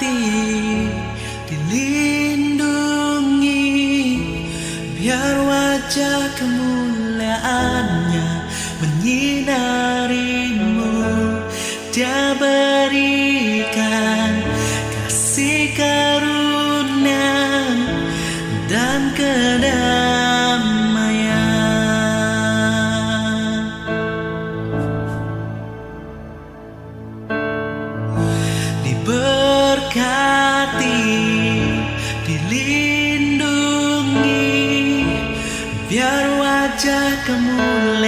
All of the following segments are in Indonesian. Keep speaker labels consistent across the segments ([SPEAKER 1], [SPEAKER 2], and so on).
[SPEAKER 1] diberkati, Diberkati, dilindungi, biar wajah kemuliaannya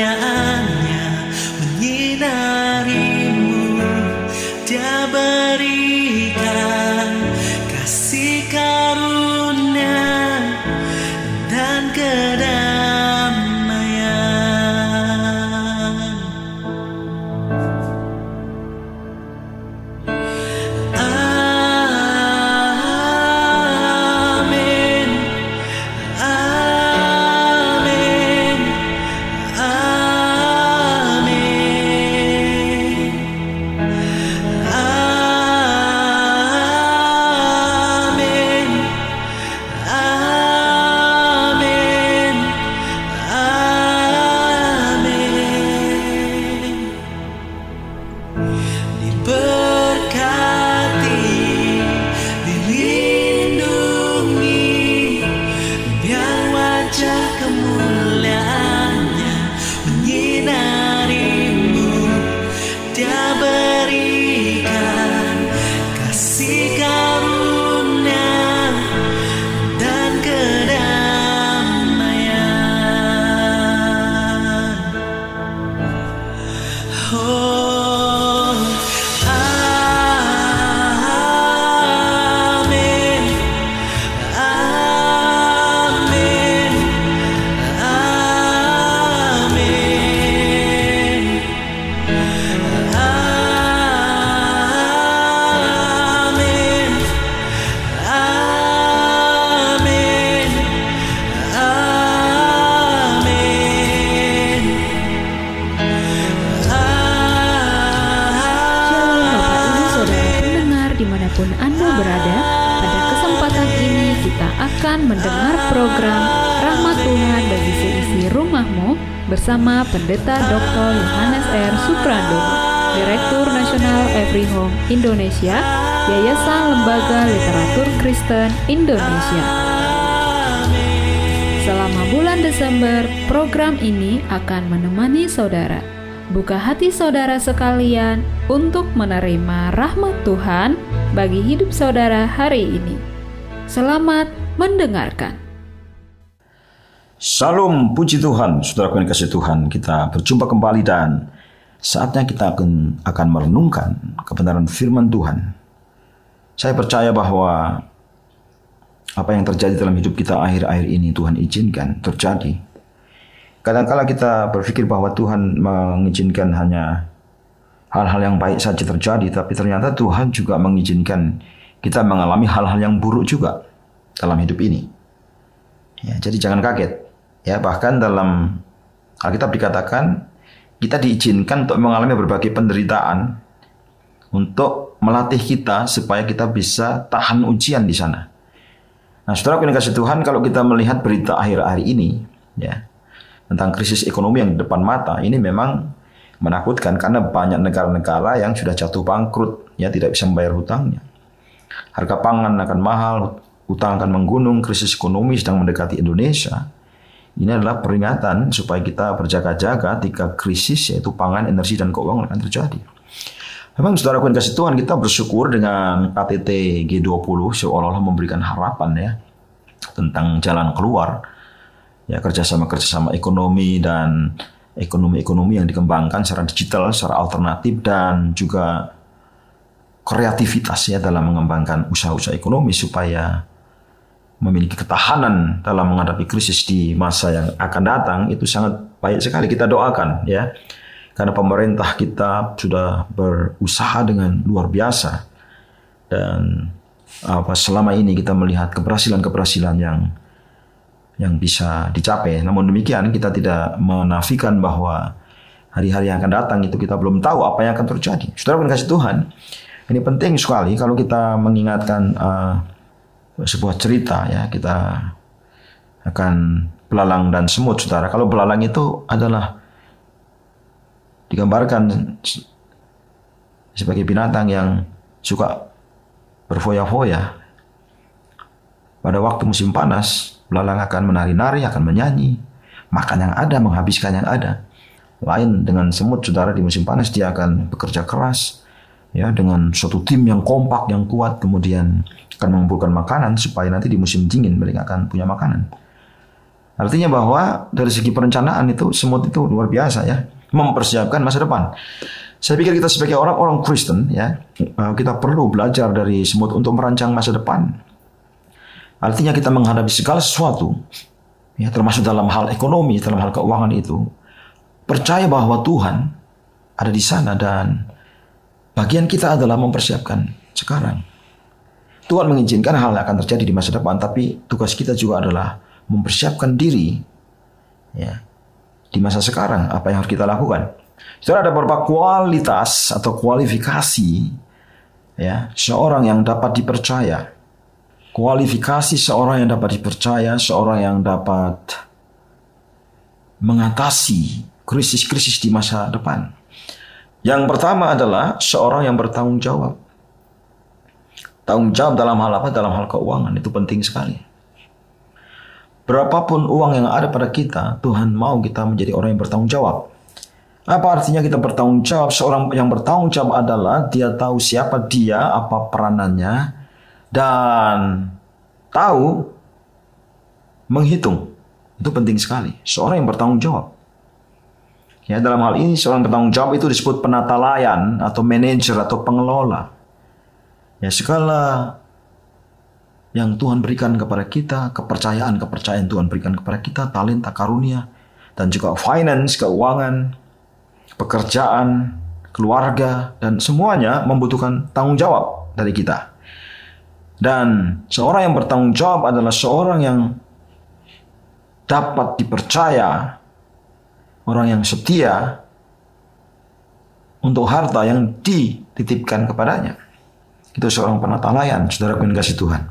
[SPEAKER 2] Pendeta Dr. Yohanes R. Suprandono Direktur Nasional Every Home Indonesia Yayasan Lembaga Literatur Kristen Indonesia Selama bulan Desember, program ini akan menemani saudara. Buka hati saudara sekalian untuk menerima rahmat Tuhan bagi hidup saudara hari ini. Selamat mendengarkan.
[SPEAKER 3] Salam puji Tuhan, saudara yang kasih Tuhan. Kita berjumpa kembali dan saatnya kita akan, akan merenungkan kebenaran firman Tuhan. Saya percaya bahwa apa yang terjadi dalam hidup kita akhir-akhir ini Tuhan izinkan terjadi. Kadang-kala kita berpikir bahwa Tuhan mengizinkan hanya hal-hal yang baik saja terjadi, tapi ternyata Tuhan juga mengizinkan kita mengalami hal-hal yang buruk juga dalam hidup ini. Ya, jadi jangan kaget. Ya, bahkan dalam Alkitab dikatakan kita diizinkan untuk mengalami berbagai penderitaan untuk melatih kita supaya kita bisa tahan ujian di sana. Nah, saudara yang kasih Tuhan, kalau kita melihat berita akhir-akhir ini, ya, tentang krisis ekonomi yang di depan mata, ini memang menakutkan karena banyak negara-negara yang sudah jatuh bangkrut, ya tidak bisa membayar hutangnya. Harga pangan akan mahal, hutang akan menggunung, krisis ekonomi sedang mendekati Indonesia. Ini adalah peringatan supaya kita berjaga-jaga ketika krisis yaitu pangan, energi, dan keuangan akan terjadi. Memang saudara yang kasih Tuhan kita bersyukur dengan KTT G20 seolah-olah memberikan harapan ya tentang jalan keluar ya kerjasama-kerjasama ekonomi dan ekonomi-ekonomi yang dikembangkan secara digital, secara alternatif dan juga kreativitas ya dalam mengembangkan usaha-usaha ekonomi supaya memiliki ketahanan dalam menghadapi krisis di masa yang akan datang itu sangat baik sekali kita doakan ya karena pemerintah kita sudah berusaha dengan luar biasa dan apa selama ini kita melihat keberhasilan-keberhasilan yang yang bisa dicapai. Namun demikian kita tidak menafikan bahwa hari-hari yang akan datang itu kita belum tahu apa yang akan terjadi. Saudara kasih Tuhan, Ini penting sekali kalau kita mengingatkan uh, sebuah cerita ya kita akan belalang dan semut saudara. Kalau belalang itu adalah digambarkan sebagai binatang yang suka berfoya-foya. Pada waktu musim panas, belalang akan menari-nari, akan menyanyi, makan yang ada, menghabiskan yang ada. Lain dengan semut, saudara di musim panas dia akan bekerja keras, ya dengan suatu tim yang kompak yang kuat kemudian akan mengumpulkan makanan supaya nanti di musim dingin mereka akan punya makanan. Artinya bahwa dari segi perencanaan itu semut itu luar biasa ya, mempersiapkan masa depan. Saya pikir kita sebagai orang-orang Kristen ya, eh, kita perlu belajar dari semut untuk merancang masa depan. Artinya kita menghadapi segala sesuatu ya termasuk dalam hal ekonomi, dalam hal keuangan itu percaya bahwa Tuhan ada di sana dan Bagian kita adalah mempersiapkan sekarang. Tuhan mengizinkan hal yang akan terjadi di masa depan, tapi tugas kita juga adalah mempersiapkan diri ya di masa sekarang apa yang harus kita lakukan. Saudara ada beberapa kualitas atau kualifikasi ya seorang yang dapat dipercaya. Kualifikasi seorang yang dapat dipercaya, seorang yang dapat mengatasi krisis-krisis di masa depan. Yang pertama adalah seorang yang bertanggung jawab. Tanggung jawab dalam hal apa? Dalam hal keuangan itu penting sekali. Berapapun uang yang ada pada kita, Tuhan mau kita menjadi orang yang bertanggung jawab. Apa artinya kita bertanggung jawab? Seorang yang bertanggung jawab adalah dia tahu siapa dia, apa peranannya, dan tahu menghitung. Itu penting sekali. Seorang yang bertanggung jawab. Ya, dalam hal ini seorang bertanggung jawab itu disebut penata layan atau manajer atau pengelola. Ya, segala yang Tuhan berikan kepada kita, kepercayaan-kepercayaan Tuhan berikan kepada kita, talenta, karunia, dan juga finance, keuangan, pekerjaan, keluarga, dan semuanya membutuhkan tanggung jawab dari kita. Dan seorang yang bertanggung jawab adalah seorang yang dapat dipercaya orang yang setia untuk harta yang dititipkan kepadanya. Itu seorang penata layan, saudara yang kasih Tuhan.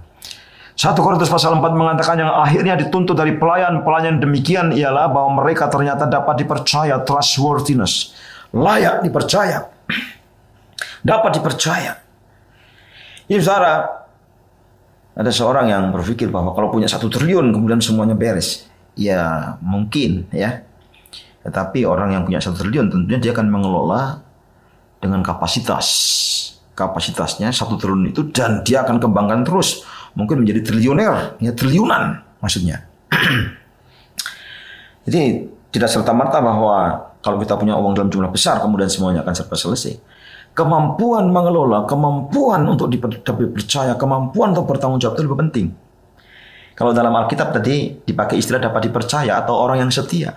[SPEAKER 3] 1 Korintus pasal 4 mengatakan yang akhirnya dituntut dari pelayan-pelayan demikian ialah bahwa mereka ternyata dapat dipercaya, trustworthiness, layak dipercaya, dapat dipercaya. Ini saudara, ada seorang yang berpikir bahwa kalau punya satu triliun kemudian semuanya beres. Ya mungkin ya. Tetapi orang yang punya satu triliun tentunya dia akan mengelola dengan kapasitas. Kapasitasnya satu triliun itu dan dia akan kembangkan terus. Mungkin menjadi triliuner, ya triliunan maksudnya. Jadi tidak serta-merta bahwa kalau kita punya uang dalam jumlah besar kemudian semuanya akan serba selesai. Kemampuan mengelola, kemampuan untuk dipercaya, kemampuan untuk bertanggung jawab itu lebih penting. Kalau dalam Alkitab tadi dipakai istilah dapat dipercaya atau orang yang setia.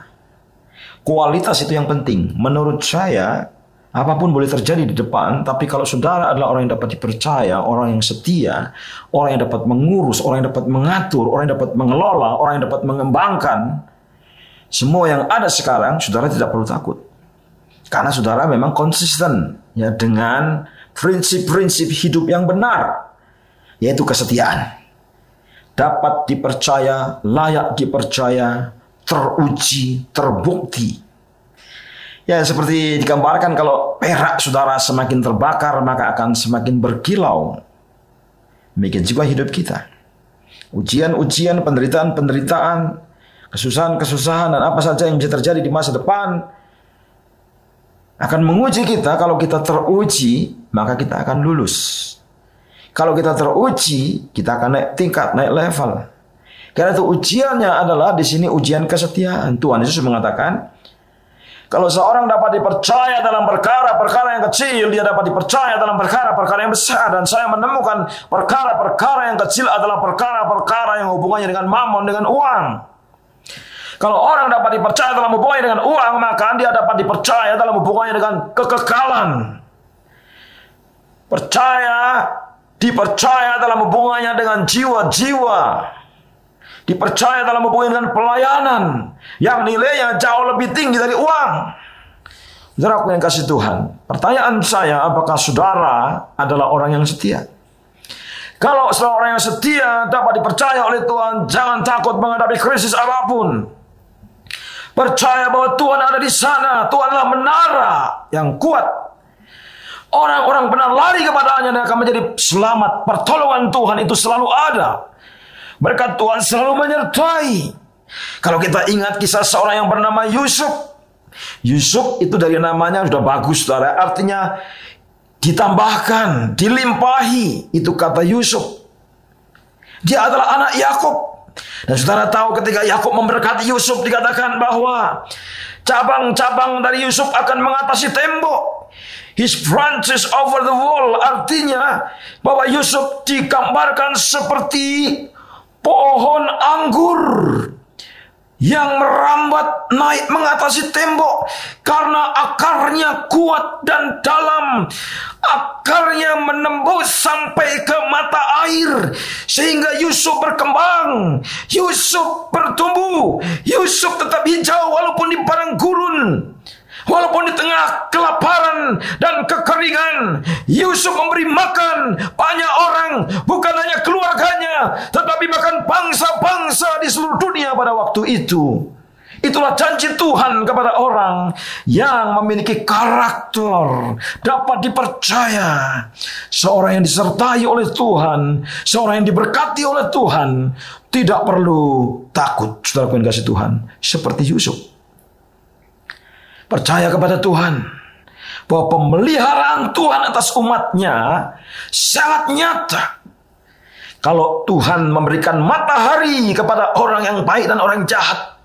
[SPEAKER 3] Kualitas itu yang penting. Menurut saya, apa pun boleh terjadi di depan, tapi kalau saudara adalah orang yang dapat dipercaya, orang yang setia, orang yang dapat mengurus, orang yang dapat mengatur, orang yang dapat mengelola, orang yang dapat mengembangkan, semua yang ada sekarang, saudara tidak perlu takut. Karena saudara memang konsisten ya dengan prinsip-prinsip hidup yang benar, yaitu kesetiaan. Dapat dipercaya, layak dipercaya, teruji, terbukti. Ya seperti digambarkan kalau perak saudara semakin terbakar maka akan semakin berkilau. Demikian juga hidup kita. Ujian-ujian, penderitaan-penderitaan, kesusahan-kesusahan dan apa saja yang bisa terjadi di masa depan akan menguji kita. Kalau kita teruji, maka kita akan lulus. Kalau kita teruji, kita akan naik tingkat, naik level. Karena itu ujiannya adalah di sini ujian kesetiaan. Tuhan Yesus mengatakan, kalau seorang dapat dipercaya dalam perkara-perkara yang kecil, dia dapat dipercaya dalam perkara-perkara yang besar. Dan saya menemukan perkara-perkara yang kecil adalah perkara-perkara yang hubungannya dengan mamon, dengan uang. Kalau orang dapat dipercaya dalam hubungannya dengan uang, maka dia dapat dipercaya dalam hubungannya dengan kekekalan. Percaya, dipercaya dalam hubungannya dengan jiwa-jiwa dipercaya dalam hubungan pelayanan yang nilainya jauh lebih tinggi dari uang. Saudara yang kasih Tuhan, pertanyaan saya apakah saudara adalah orang yang setia? Kalau saudara orang yang setia dapat dipercaya oleh Tuhan, jangan takut menghadapi krisis apa pun. Percaya bahwa Tuhan ada di sana, Tuhan adalah menara yang kuat. Orang-orang benar lari kepadanya dan akan menjadi selamat. Pertolongan Tuhan itu selalu ada. Berkat Tuhan selalu menyertai. Kalau kita ingat kisah seorang yang bernama Yusuf, Yusuf itu dari namanya sudah bagus saudara. Artinya ditambahkan, dilimpahi. Itu kata Yusuf. Dia adalah anak Yakub. Dan saudara tahu ketika Yakub memberkati Yusuf dikatakan bahwa cabang-cabang dari Yusuf akan mengatasi tembok. His branches over the wall artinya bahwa Yusuf digambarkan seperti pohon anggur yang merambat naik mengatasi tembok karena akarnya kuat dan dalam. Akarnya menembus sampai ke mata air sehingga Yusuf berkembang. Yusuf bertumbuh. Yusuf tetap hijau walaupun di padang gurun Walaupun di tengah kelaparan dan kekeringan, Yusuf memberi makan banyak orang, bukan hanya keluarganya, tetapi bahkan bangsa-bangsa di seluruh dunia pada waktu itu. Itulah janji Tuhan kepada orang yang memiliki karakter, dapat dipercaya. Seorang yang disertai oleh Tuhan, seorang yang diberkati oleh Tuhan, tidak perlu takut, saudara kasih Tuhan, seperti Yusuf percaya kepada Tuhan bahwa pemeliharaan Tuhan atas umatnya sangat nyata. Kalau Tuhan memberikan matahari kepada orang yang baik dan orang jahat,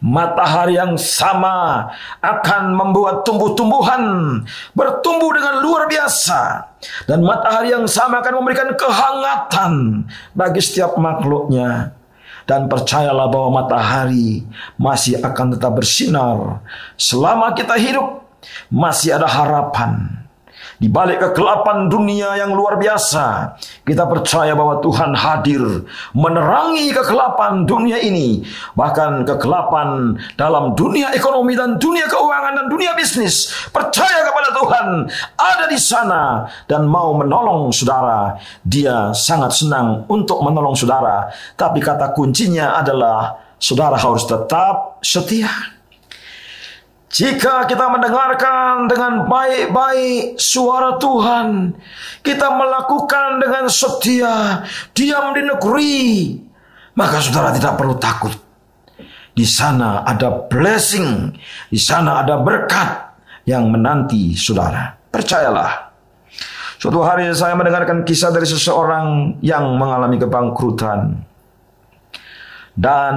[SPEAKER 3] matahari yang sama akan membuat tumbuh-tumbuhan bertumbuh dengan luar biasa dan matahari yang sama akan memberikan kehangatan bagi setiap makhluknya dan percayalah bahwa matahari masih akan tetap bersinar selama kita hidup. Masih ada harapan di balik kegelapan dunia yang luar biasa, kita percaya bahwa Tuhan hadir menerangi kegelapan dunia ini, bahkan kegelapan dalam dunia ekonomi dan dunia keuangan dan dunia bisnis. Percaya kepada Tuhan ada di sana dan mau menolong saudara. Dia sangat senang untuk menolong saudara, tapi kata kuncinya adalah saudara harus tetap setia. Jika kita mendengarkan dengan baik-baik suara Tuhan, kita melakukan dengan setia, diam di negeri, maka saudara tidak perlu takut. Di sana ada blessing, di sana ada berkat yang menanti saudara. Percayalah. Suatu hari saya mendengarkan kisah dari seseorang yang mengalami kebangkrutan. Dan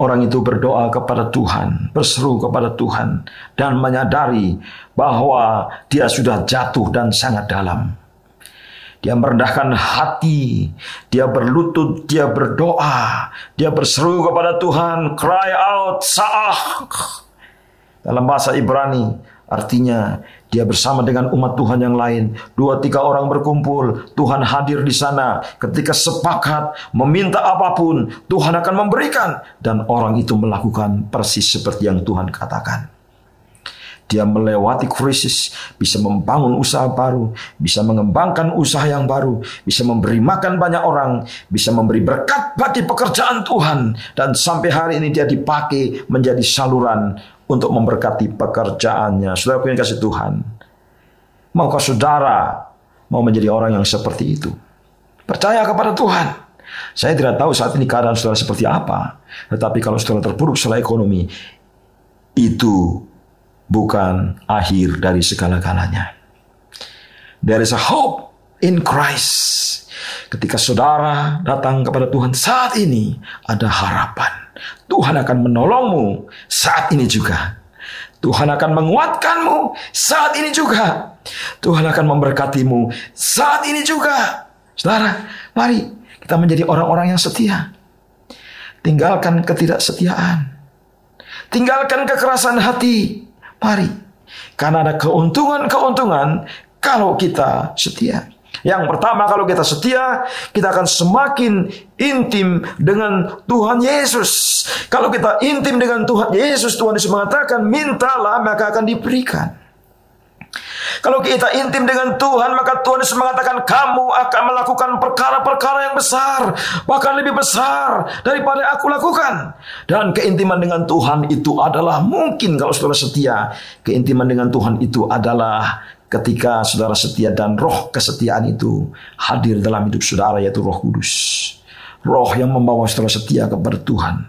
[SPEAKER 3] orang itu berdoa kepada Tuhan, berseru kepada Tuhan, dan menyadari bahwa dia sudah jatuh dan sangat dalam. Dia merendahkan hati, dia berlutut, dia berdoa, dia berseru kepada Tuhan, cry out, sa'ah. Dalam bahasa Ibrani, artinya dia bersama dengan umat Tuhan yang lain. Dua tiga orang berkumpul. Tuhan hadir di sana. Ketika sepakat meminta apa pun, Tuhan akan memberikan. Dan orang itu melakukan persis seperti yang Tuhan katakan. Dia melewati krisis, bisa membangun usaha baru, bisa mengembangkan usaha yang baru, bisa memberi makan banyak orang, bisa memberi berkat bagi pekerjaan Tuhan. Dan sampai hari ini dia dipakai menjadi saluran untuk memberkati pekerjaannya. Saudara punya kasih Tuhan. Maukah saudara mau menjadi orang yang seperti itu? Percaya kepada Tuhan. Saya tidak tahu saat ini keadaan saudara seperti apa. Tetapi kalau saudara terpuruk setelah ekonomi, itu bukan akhir dari segala-galanya. There is a hope in Christ. Ketika saudara datang kepada Tuhan saat ini, ada harapan. Tuhan akan menolongmu saat ini juga. Tuhan akan menguatkanmu saat ini juga. Tuhan akan memberkatimu saat ini juga. Saudara, mari kita menjadi orang-orang yang setia. Tinggalkan ketidaksetiaan. Tinggalkan kekerasan hati. Mari. Karena ada keuntungan-keuntungan kalau kita setia. Yang pertama kalau kita setia, kita akan semakin intim dengan Tuhan Yesus. Kalau kita intim dengan Tuhan Yesus, Tuhan Yesus mengatakan, mintalah maka akan diberikan. Kalau kita intim dengan Tuhan, maka Tuhan Yesus mengatakan kamu akan melakukan perkara-perkara yang besar, bahkan lebih besar daripada aku lakukan. Dan keintiman dengan Tuhan itu adalah mungkin kalau saudara setia, keintiman dengan Tuhan itu adalah ketika saudara setia dan roh kesetiaan itu hadir dalam hidup saudara yaitu roh kudus. Roh yang membawa saudara setia kepada Tuhan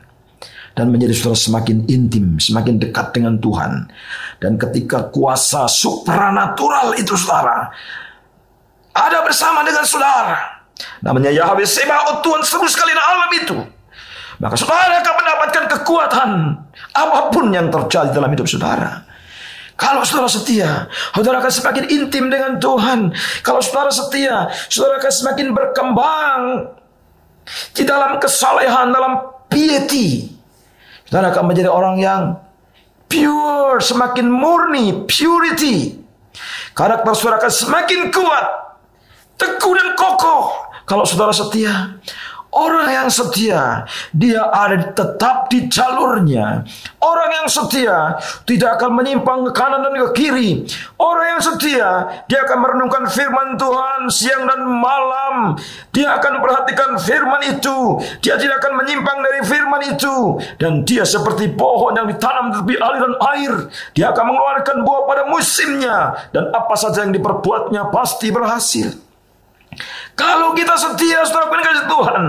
[SPEAKER 3] dan menjadi saudara semakin intim, semakin dekat dengan Tuhan. Dan ketika kuasa supranatural itu saudara ada bersama dengan saudara, namanya Yahweh Sebaot Tuhan seru sekali alam itu. Maka saudara akan mendapatkan kekuatan apa pun yang terjadi dalam hidup saudara. Kalau saudara setia, saudara akan semakin intim dengan Tuhan. Kalau saudara setia, saudara akan semakin berkembang di dalam kesalehan, dalam piety. Saudara akan menjadi orang yang pure, semakin murni, purity. Karakter saudara akan semakin kuat, teguh dan kokoh. Kalau saudara setia, Orang yang setia, dia ada tetap di jalurnya. Orang yang setia tidak akan menyimpang ke kanan dan ke kiri. Orang yang setia, dia akan merenungkan firman Tuhan siang dan malam. Dia akan perhatikan firman itu. Dia tidak akan menyimpang dari firman itu. Dan dia seperti pohon yang ditanam di aliran air. Dia akan mengeluarkan buah pada musimnya. Dan apa saja yang diperbuatnya pasti berhasil. Kalau kita setia saudara kasih Tuhan,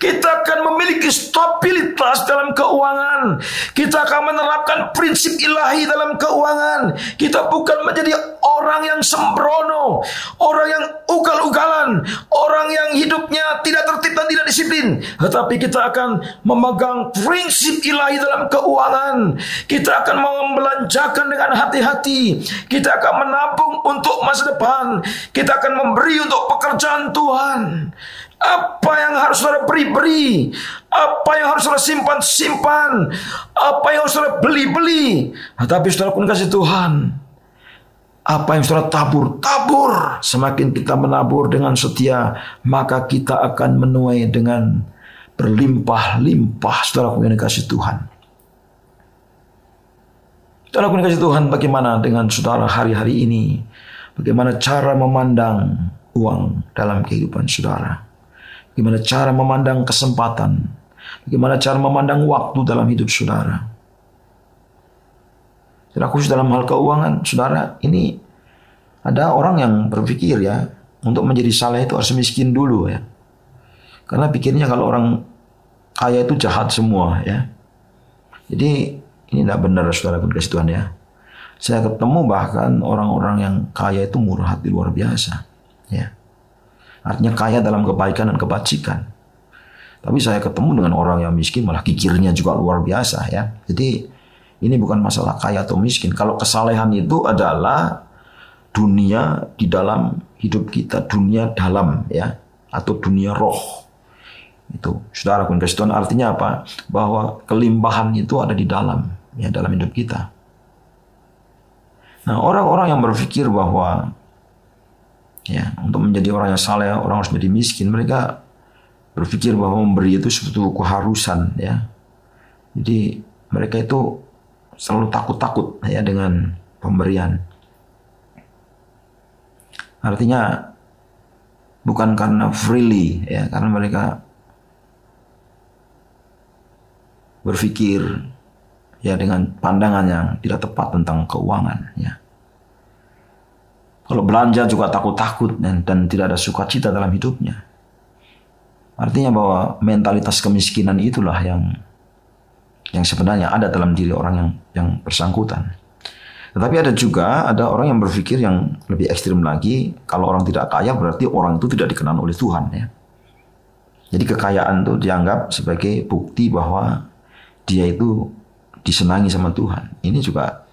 [SPEAKER 3] kita akan memiliki stabilitas dalam keuangan. Kita akan menerapkan prinsip ilahi dalam keuangan. Kita bukan menjadi orang yang sembrono, orang yang ugal-ugalan, orang yang hidupnya tidak tertib dan tidak disiplin. Tetapi kita akan memegang prinsip ilahi dalam keuangan. Kita akan membelanjakan dengan hati-hati. Kita akan menabung untuk masa depan. Kita akan memberi untuk pekerjaan Tuhan. Tuhan. Apa yang harus saudara beri-beri? Apa yang harus saudara simpan-simpan? Apa yang harus saudara beli-beli? Tapi saudara pun kasih Tuhan. Apa yang saudara tabur? Tabur. Semakin kita menabur dengan setia, maka kita akan menuai dengan berlimpah-limpah. Saudara pun kasih Tuhan. Saudara pun kasih Tuhan bagaimana dengan saudara hari-hari ini? Bagaimana cara memandang uang dalam kehidupan saudara. Bagaimana cara memandang kesempatan. Bagaimana cara memandang waktu dalam hidup saudara. Saudara khusus dalam hal keuangan, saudara, ini ada orang yang berpikir ya, untuk menjadi saleh itu harus miskin dulu ya. Karena pikirnya kalau orang kaya itu jahat semua ya. Jadi ini tidak benar saudara pun kasih Tuhan ya. Saya ketemu bahkan orang-orang yang kaya itu murah hati luar biasa. Ya. Artinya kaya dalam kebaikan dan kebajikan. Tapi saya ketemu dengan orang yang miskin malah kikirnya juga luar biasa ya. Jadi ini bukan masalah kaya atau miskin. Kalau kesalehan itu adalah dunia di dalam hidup kita, dunia dalam ya atau dunia roh. Itu saudara Tuhan artinya apa? Bahwa kelimpahan itu ada di dalam ya dalam hidup kita. Nah, orang-orang yang berpikir bahwa ya untuk menjadi orang yang saleh orang harus menjadi miskin mereka berpikir bahwa memberi itu suatu keharusan ya. Jadi mereka itu selalu takut-takut ya dengan pemberian. Artinya bukan karena freely ya karena mereka berpikir ya dengan pandangan yang tidak tepat tentang keuangan ya kalau belanja juga takut-takut dan, dan tidak ada sukacita dalam hidupnya. Artinya bahwa mentalitas kemiskinan itulah yang yang sebenarnya ada dalam diri orang yang yang bersangkutan. Tetapi ada juga ada orang yang berpikir yang lebih ekstrim lagi, kalau orang tidak kaya berarti orang itu tidak dikenal oleh Tuhan ya. Jadi kekayaan itu dianggap sebagai bukti bahwa dia itu disenangi sama Tuhan. Ini juga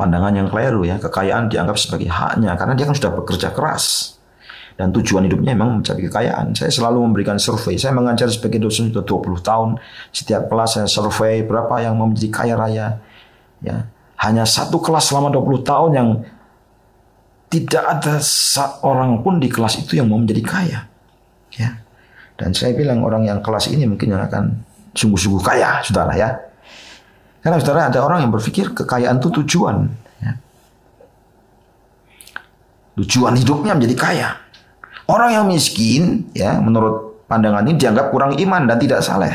[SPEAKER 3] pandangan yang keliru ya. Kekayaan dianggap sebagai haknya karena dia kan sudah bekerja keras. Dan tujuan hidupnya memang mencari kekayaan. Saya selalu memberikan survei. Saya mengajar sebagai dosen sudah 20 tahun. Setiap kelas saya survei berapa yang menjadi kaya raya. Ya, hanya satu kelas selama 20 tahun yang tidak ada seorang pun di kelas itu yang mau menjadi kaya. Ya. Dan saya bilang orang yang kelas ini mungkin yang akan sungguh-sungguh kaya, saudara ya. Karena saudara ada orang yang berpikir kekayaan itu tujuan. Ya. Tujuan hidupnya menjadi kaya. Orang yang miskin, ya menurut pandangan ini dianggap kurang iman dan tidak saleh.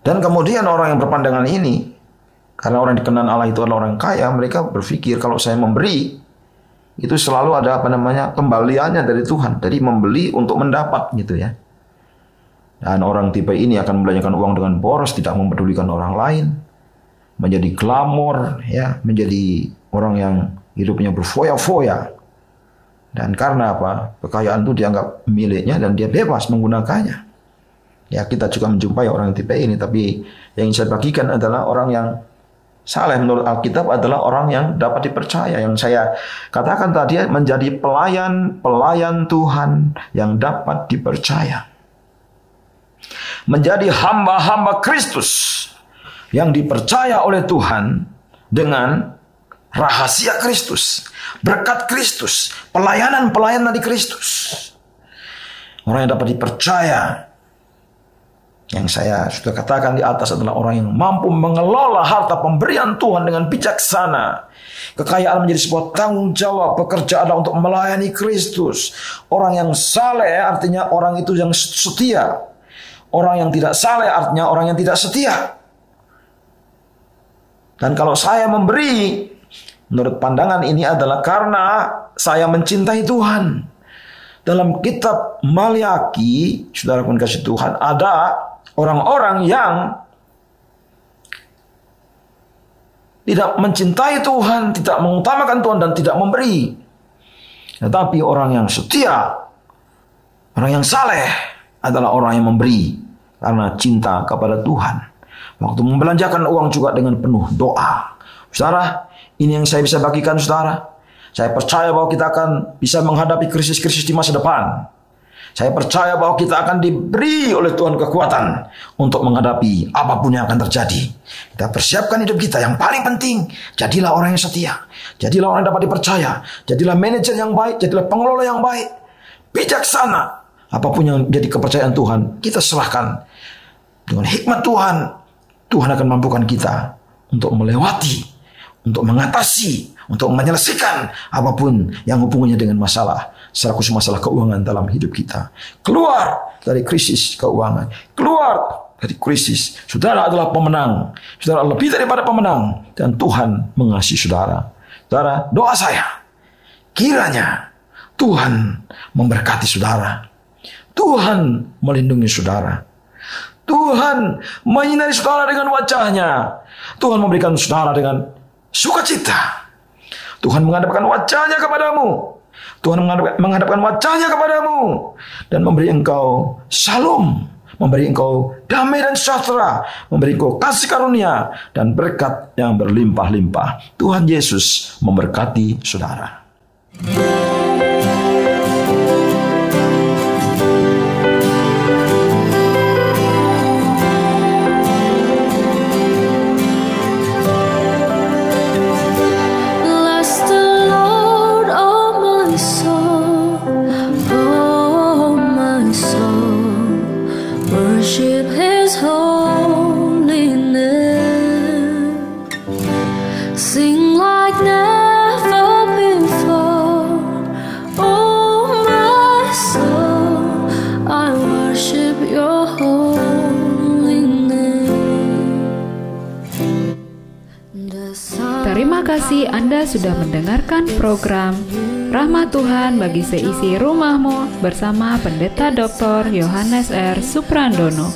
[SPEAKER 3] Dan kemudian orang yang berpandangan ini karena orang dikenal Allah itu adalah orang kaya, mereka berpikir kalau saya memberi itu selalu ada apa namanya kembaliannya dari Tuhan. Jadi membeli untuk mendapat gitu ya. Dan orang tipe ini akan membelanjakan uang dengan boros, tidak mempedulikan orang lain, menjadi glamor, ya, menjadi orang yang hidupnya berfoya-foya. Dan karena apa? Kekayaan itu dianggap miliknya dan dia bebas menggunakannya. Ya kita juga menjumpai orang tipe ini, tapi yang ingin saya bagikan adalah orang yang Saleh menurut Alkitab adalah orang yang dapat dipercaya. Yang saya katakan tadi menjadi pelayan-pelayan Tuhan yang dapat dipercaya. Menjadi hamba-hamba Kristus yang dipercaya oleh Tuhan dengan rahasia Kristus, berkat Kristus, pelayanan-pelayanan di Kristus. Orang yang dapat dipercaya yang saya sudah katakan di atas adalah orang yang mampu mengelola harta pemberian Tuhan dengan bijaksana. Kekayaan menjadi sebuah tanggung jawab, pekerjaan untuk melayani Kristus. Orang yang saleh artinya orang itu yang setia. Orang yang tidak saleh artinya orang yang tidak setia. Dan kalau saya memberi, menurut pandangan ini adalah karena saya mencintai Tuhan. Dalam kitab Maliaki, saudara pun kasih Tuhan, ada orang-orang yang tidak mencintai Tuhan, tidak mengutamakan Tuhan dan tidak memberi. Tetapi orang yang setia, orang yang saleh adalah orang yang memberi karena cinta kepada Tuhan. Waktu membelanjakan uang juga dengan penuh doa. Saudara, ini yang saya bisa bagikan saudara. Saya percaya bahwa kita akan bisa menghadapi krisis-krisis di masa depan. Saya percaya bahwa kita akan diberi oleh Tuhan kekuatan untuk menghadapi apa pun yang akan terjadi. Kita persiapkan hidup kita yang paling penting. Jadilah orang yang setia. Jadilah orang yang dapat dipercaya. Jadilah manajer yang baik. Jadilah pengelola yang baik. Bijaksana. Apa pun yang jadi kepercayaan Tuhan, kita serahkan. Dengan hikmat Tuhan, Tuhan akan mampukan kita untuk melewati, untuk mengatasi, untuk menyelesaikan apa pun yang hubungannya dengan masalah secara khusus masalah keuangan dalam hidup kita. Keluar dari krisis keuangan. Keluar dari krisis. Saudara adalah pemenang. Saudara lebih daripada pemenang. Dan Tuhan mengasihi saudara. Saudara, doa saya. Kiranya Tuhan memberkati saudara. Tuhan melindungi saudara. Tuhan menyinari saudara dengan wajahnya. Tuhan memberikan saudara dengan sukacita. Tuhan menghadapkan wajahnya kepadamu Tuhan menghadapkan wajahnya kepadamu dan memberi engkau shalom, memberi engkau damai dan sejahtera, memberi engkau kasih karunia dan berkat yang berlimpah-limpah. Tuhan Yesus memberkati saudara.
[SPEAKER 2] Sudah mendengarkan program Rahmat Tuhan bagi seisi rumahmu bersama Pendeta Dr. Yohanes R. Suprandono.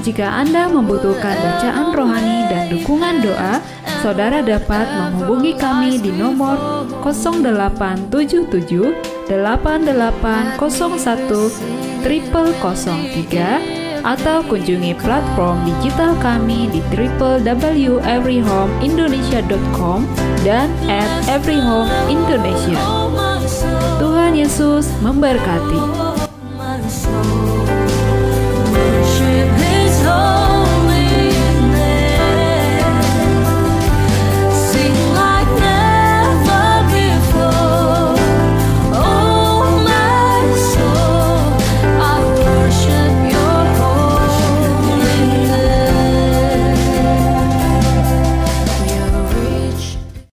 [SPEAKER 2] Jika Anda membutuhkan bacaan rohani dan dukungan doa, saudara dapat menghubungi kami di nomor 0877 8801 0003 atau kunjungi platform digital kami di www.everyhomeindonesia.com dan at everyhomeindonesia. Tuhan Yesus memberkati.